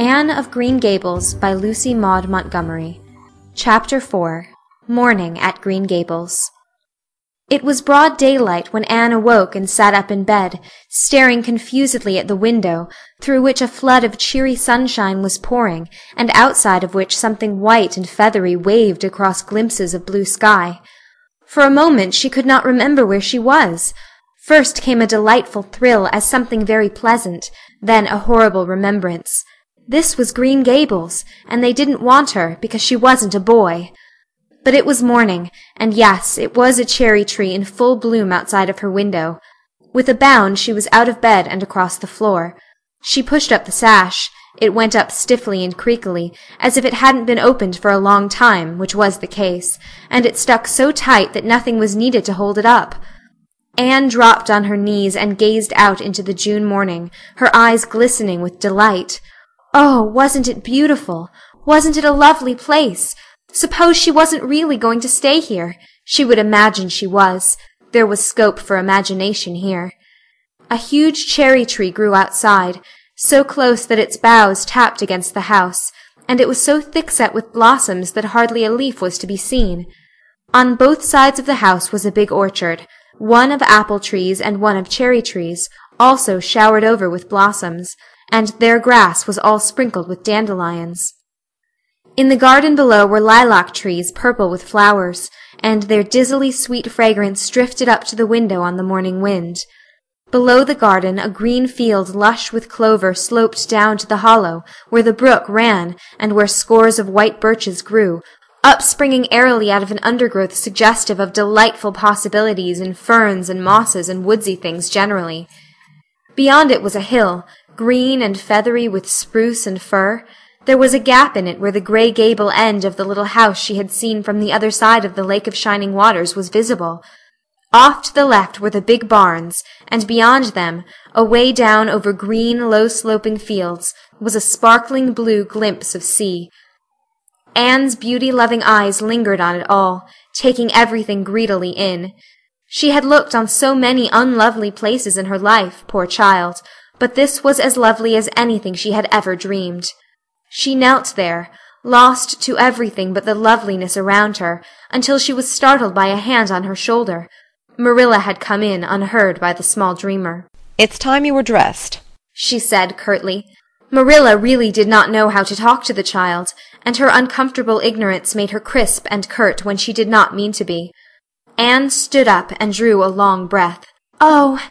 Anne of Green Gables by Lucy Maud Montgomery Chapter 4 Morning at Green Gables It was broad daylight when Anne awoke and sat up in bed, staring confusedly at the window, through which a flood of cheery sunshine was pouring, and outside of which something white and feathery waved across glimpses of blue sky. For a moment she could not remember where she was. First came a delightful thrill as something very pleasant, then a horrible remembrance. This was Green Gables, and they didn't want her because she wasn't a boy. But it was morning, and yes, it was a cherry tree in full bloom outside of her window. With a bound she was out of bed and across the floor. She pushed up the sash. It went up stiffly and creakily, as if it hadn't been opened for a long time, which was the case, and it stuck so tight that nothing was needed to hold it up. Anne dropped on her knees and gazed out into the June morning, her eyes glistening with delight. Oh, wasn't it beautiful? Wasn't it a lovely place? Suppose she wasn't really going to stay here? She would imagine she was. There was scope for imagination here. A huge cherry tree grew outside, so close that its boughs tapped against the house, and it was so thick-set with blossoms that hardly a leaf was to be seen. On both sides of the house was a big orchard, one of apple trees and one of cherry trees, also showered over with blossoms and their grass was all sprinkled with dandelions. In the garden below were lilac trees purple with flowers, and their dizzily sweet fragrance drifted up to the window on the morning wind. Below the garden a green field lush with clover sloped down to the hollow, where the brook ran, and where scores of white birches grew, upspringing airily out of an undergrowth suggestive of delightful possibilities in ferns and mosses and woodsy things generally. Beyond it was a hill, green and feathery with spruce and fir. There was a gap in it where the gray gable end of the little house she had seen from the other side of the lake of shining waters was visible. Off to the left were the big barns, and beyond them, away down over green, low-sloping fields, was a sparkling blue glimpse of sea. Anne's beauty-loving eyes lingered on it all, taking everything greedily in. She had looked on so many unlovely places in her life, poor child, but this was as lovely as anything she had ever dreamed. She knelt there, lost to everything but the loveliness around her, until she was startled by a hand on her shoulder. Marilla had come in unheard by the small dreamer. It's time you were dressed, she said curtly. Marilla really did not know how to talk to the child, and her uncomfortable ignorance made her crisp and curt when she did not mean to be. Anne stood up and drew a long breath. Oh,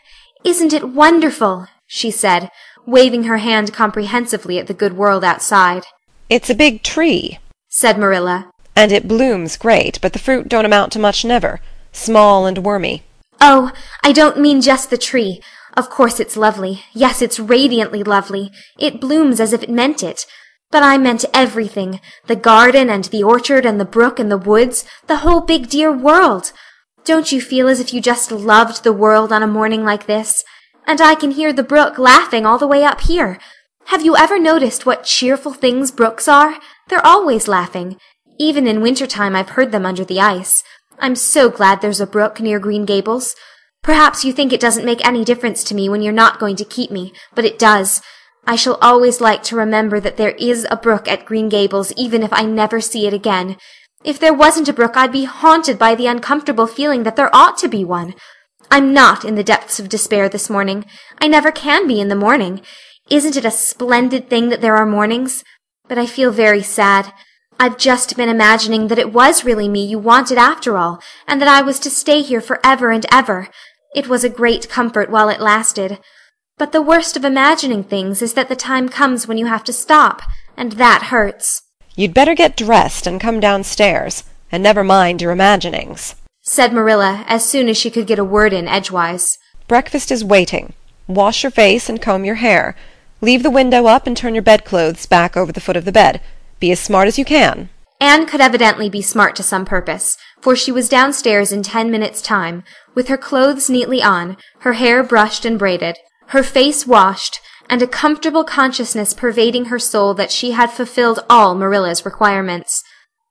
isn't it wonderful? She said, waving her hand comprehensively at the good world outside. It's a big tree, said Marilla. And it blooms great, but the fruit don't amount to much never. Small and wormy. Oh, I don't mean just the tree. Of course it's lovely. Yes, it's radiantly lovely. It blooms as if it meant it. But I meant everything. The garden and the orchard and the brook and the woods. The whole big dear world. Don't you feel as if you just loved the world on a morning like this? And I can hear the brook laughing all the way up here. Have you ever noticed what cheerful things brooks are? They're always laughing. Even in winter time I've heard them under the ice. I'm so glad there's a brook near Green Gables. Perhaps you think it doesn't make any difference to me when you're not going to keep me, but it does. I shall always like to remember that there is a brook at Green Gables even if I never see it again. If there wasn't a brook I'd be haunted by the uncomfortable feeling that there ought to be one. I'm not in the depths of despair this morning. I never can be in the morning. Isn't it a splendid thing that there are mornings? But I feel very sad. I've just been imagining that it was really me you wanted after all, and that I was to stay here for ever and ever. It was a great comfort while it lasted. But the worst of imagining things is that the time comes when you have to stop, and that hurts. You'd better get dressed and come downstairs, and never mind your imaginings said Marilla as soon as she could get a word in edgewise. Breakfast is waiting. Wash your face and comb your hair. Leave the window up and turn your bedclothes back over the foot of the bed. Be as smart as you can. Anne could evidently be smart to some purpose, for she was downstairs in ten minutes' time, with her clothes neatly on, her hair brushed and braided, her face washed, and a comfortable consciousness pervading her soul that she had fulfilled all Marilla's requirements.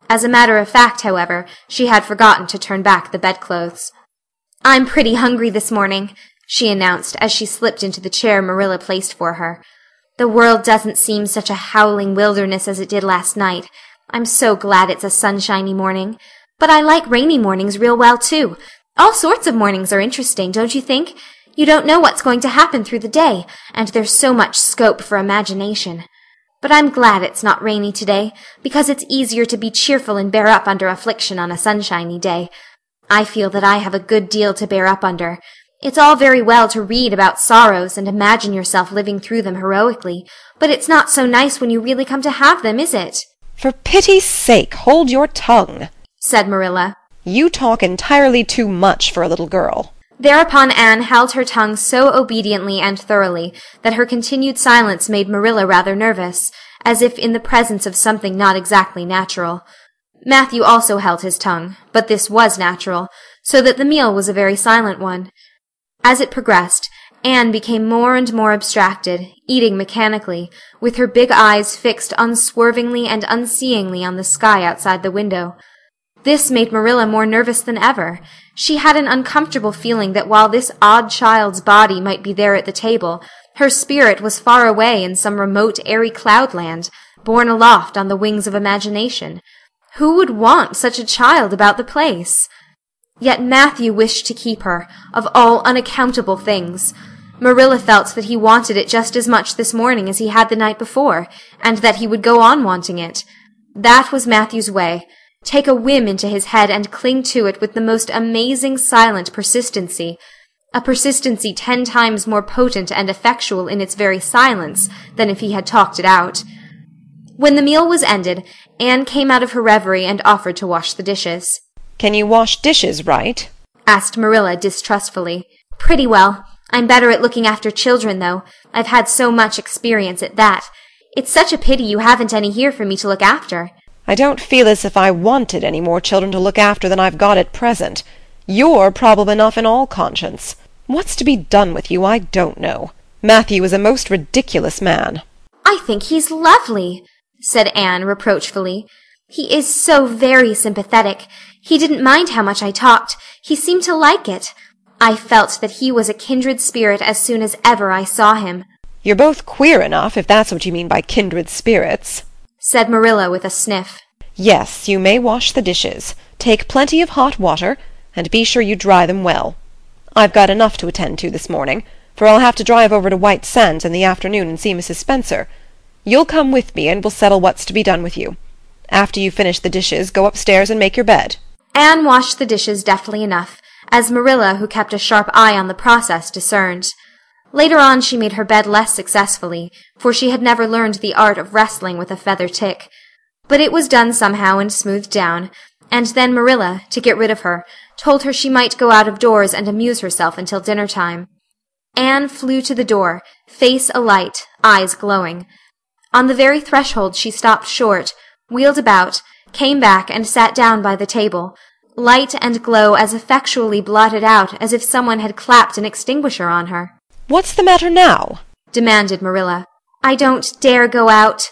As a matter of fact, however, she had forgotten to turn back the bedclothes. I'm pretty hungry this morning, she announced as she slipped into the chair Marilla placed for her. The world doesn't seem such a howling wilderness as it did last night. I'm so glad it's a sunshiny morning. But I like rainy mornings real well, too. All sorts of mornings are interesting, don't you think? You don't know what's going to happen through the day, and there's so much scope for imagination. But I'm glad it's not rainy today, because it's easier to be cheerful and bear up under affliction on a sunshiny day. I feel that I have a good deal to bear up under. It's all very well to read about sorrows and imagine yourself living through them heroically, but it's not so nice when you really come to have them, is it? For pity's sake, hold your tongue, said Marilla. You talk entirely too much for a little girl. Thereupon Anne held her tongue so obediently and thoroughly that her continued silence made Marilla rather nervous, as if in the presence of something not exactly natural. Matthew also held his tongue, but this was natural, so that the meal was a very silent one. As it progressed, Anne became more and more abstracted, eating mechanically, with her big eyes fixed unswervingly and unseeingly on the sky outside the window. This made Marilla more nervous than ever. She had an uncomfortable feeling that while this odd child's body might be there at the table, her spirit was far away in some remote airy cloudland, borne aloft on the wings of imagination. Who would want such a child about the place? Yet Matthew wished to keep her, of all unaccountable things. Marilla felt that he wanted it just as much this morning as he had the night before, and that he would go on wanting it. That was Matthew's way take a whim into his head and cling to it with the most amazing silent persistency, a persistency ten times more potent and effectual in its very silence than if he had talked it out. When the meal was ended, Anne came out of her reverie and offered to wash the dishes. Can you wash dishes right? asked Marilla distrustfully. Pretty well. I'm better at looking after children, though. I've had so much experience at that. It's such a pity you haven't any here for me to look after. I don't feel as if I wanted any more children to look after than I've got at present. You're problem enough in all conscience. What's to be done with you, I don't know. Matthew is a most ridiculous man. I think he's lovely, said Anne reproachfully. He is so very sympathetic. He didn't mind how much I talked. He seemed to like it. I felt that he was a kindred spirit as soon as ever I saw him. You're both queer enough, if that's what you mean by kindred spirits said Marilla with a sniff. Yes, you may wash the dishes. Take plenty of hot water, and be sure you dry them well. I've got enough to attend to this morning, for I'll have to drive over to White Sands in the afternoon and see Mrs. Spencer. You'll come with me, and we'll settle what's to be done with you. After you've finished the dishes, go upstairs and make your bed. Anne washed the dishes deftly enough, as Marilla, who kept a sharp eye on the process, discerned. Later on she made her bed less successfully, for she had never learned the art of wrestling with a feather tick. But it was done somehow and smoothed down, and then Marilla, to get rid of her, told her she might go out of doors and amuse herself until dinner time. Anne flew to the door, face alight, eyes glowing. On the very threshold she stopped short, wheeled about, came back and sat down by the table, light and glow as effectually blotted out as if someone had clapped an extinguisher on her. What's the matter now? demanded Marilla. I don't dare go out,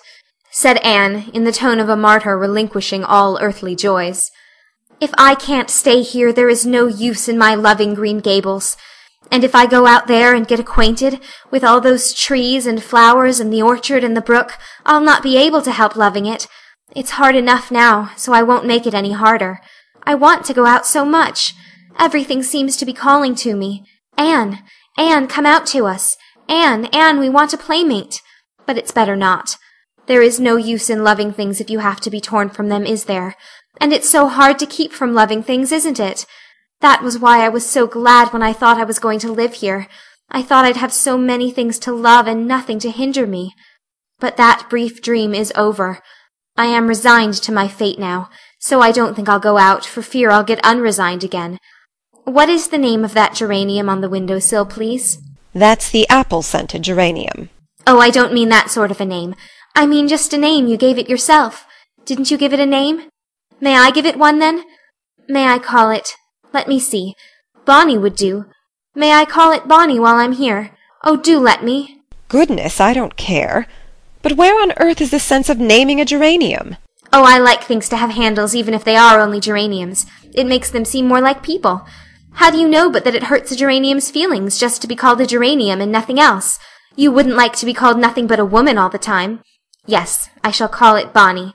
said Anne, in the tone of a martyr relinquishing all earthly joys. If I can't stay here, there is no use in my loving Green Gables. And if I go out there and get acquainted with all those trees and flowers and the orchard and the brook, I'll not be able to help loving it. It's hard enough now, so I won't make it any harder. I want to go out so much. Everything seems to be calling to me. Anne, Anne, come out to us. Anne, Anne, we want a playmate. But it's better not. There is no use in loving things if you have to be torn from them, is there? And it's so hard to keep from loving things, isn't it? That was why I was so glad when I thought I was going to live here. I thought I'd have so many things to love and nothing to hinder me. But that brief dream is over. I am resigned to my fate now, so I don't think I'll go out for fear I'll get unresigned again. What is the name of that geranium on the window sill, please? That's the apple-scented geranium. Oh, I don't mean that sort of a name. I mean just a name you gave it yourself. Didn't you give it a name? May I give it one, then? May I call it... Let me see. Bonnie would do. May I call it Bonnie while I'm here? Oh, do let me. Goodness, I don't care. But where on earth is the sense of naming a geranium? Oh, I like things to have handles even if they are only geraniums. It makes them seem more like people. How do you know but that it hurts a geranium's feelings just to be called a geranium and nothing else? You wouldn't like to be called nothing but a woman all the time. Yes, I shall call it Bonnie.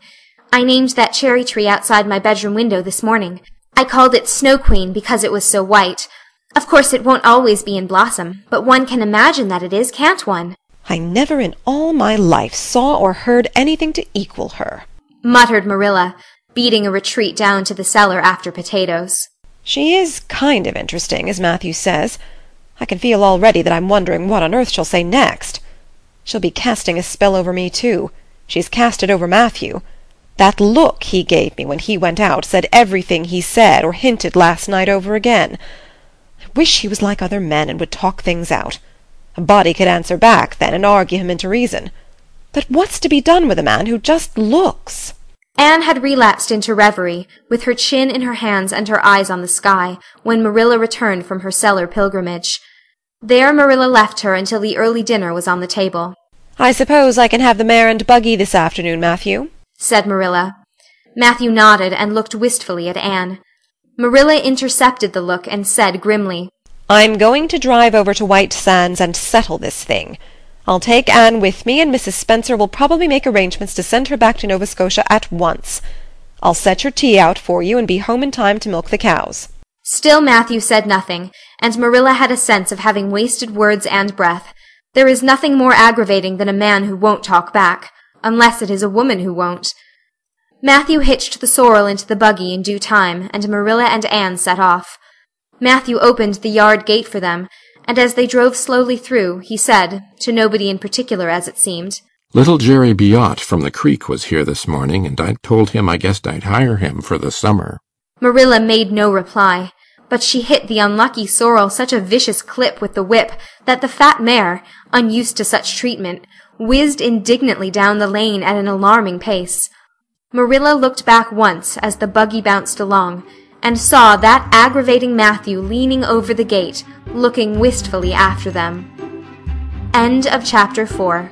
I named that cherry tree outside my bedroom window this morning. I called it Snow Queen because it was so white. Of course it won't always be in blossom, but one can imagine that it is, can't one? I never in all my life saw or heard anything to equal her, muttered Marilla, beating a retreat down to the cellar after potatoes. She is kind of interesting, as Matthew says. I can feel already that I'm wondering what on earth she'll say next. She'll be casting a spell over me, too. She's cast it over Matthew. That look he gave me when he went out said everything he said or hinted last night over again. I wish he was like other men and would talk things out. A body could answer back then and argue him into reason. But what's to be done with a man who just looks? Anne had relapsed into reverie, with her chin in her hands and her eyes on the sky, when Marilla returned from her cellar pilgrimage. There Marilla left her until the early dinner was on the table. I suppose I can have the mare and buggy this afternoon, Matthew, said Marilla. Matthew nodded and looked wistfully at Anne. Marilla intercepted the look and said grimly, I'm going to drive over to White Sands and settle this thing. I'll take Anne with me, and Mrs. Spencer will probably make arrangements to send her back to Nova Scotia at once. I'll set your tea out for you and be home in time to milk the cows. Still Matthew said nothing, and Marilla had a sense of having wasted words and breath. There is nothing more aggravating than a man who won't talk back, unless it is a woman who won't. Matthew hitched the sorrel into the buggy in due time, and Marilla and Anne set off. Matthew opened the yard gate for them, and as they drove slowly through, he said, to nobody in particular as it seemed, Little Jerry Buote from the creek was here this morning, and I told him I guessed I'd hire him for the summer. Marilla made no reply, but she hit the unlucky sorrel such a vicious clip with the whip that the fat mare, unused to such treatment, whizzed indignantly down the lane at an alarming pace. Marilla looked back once as the buggy bounced along, and saw that aggravating Matthew leaning over the gate, looking wistfully after them. End of chapter 4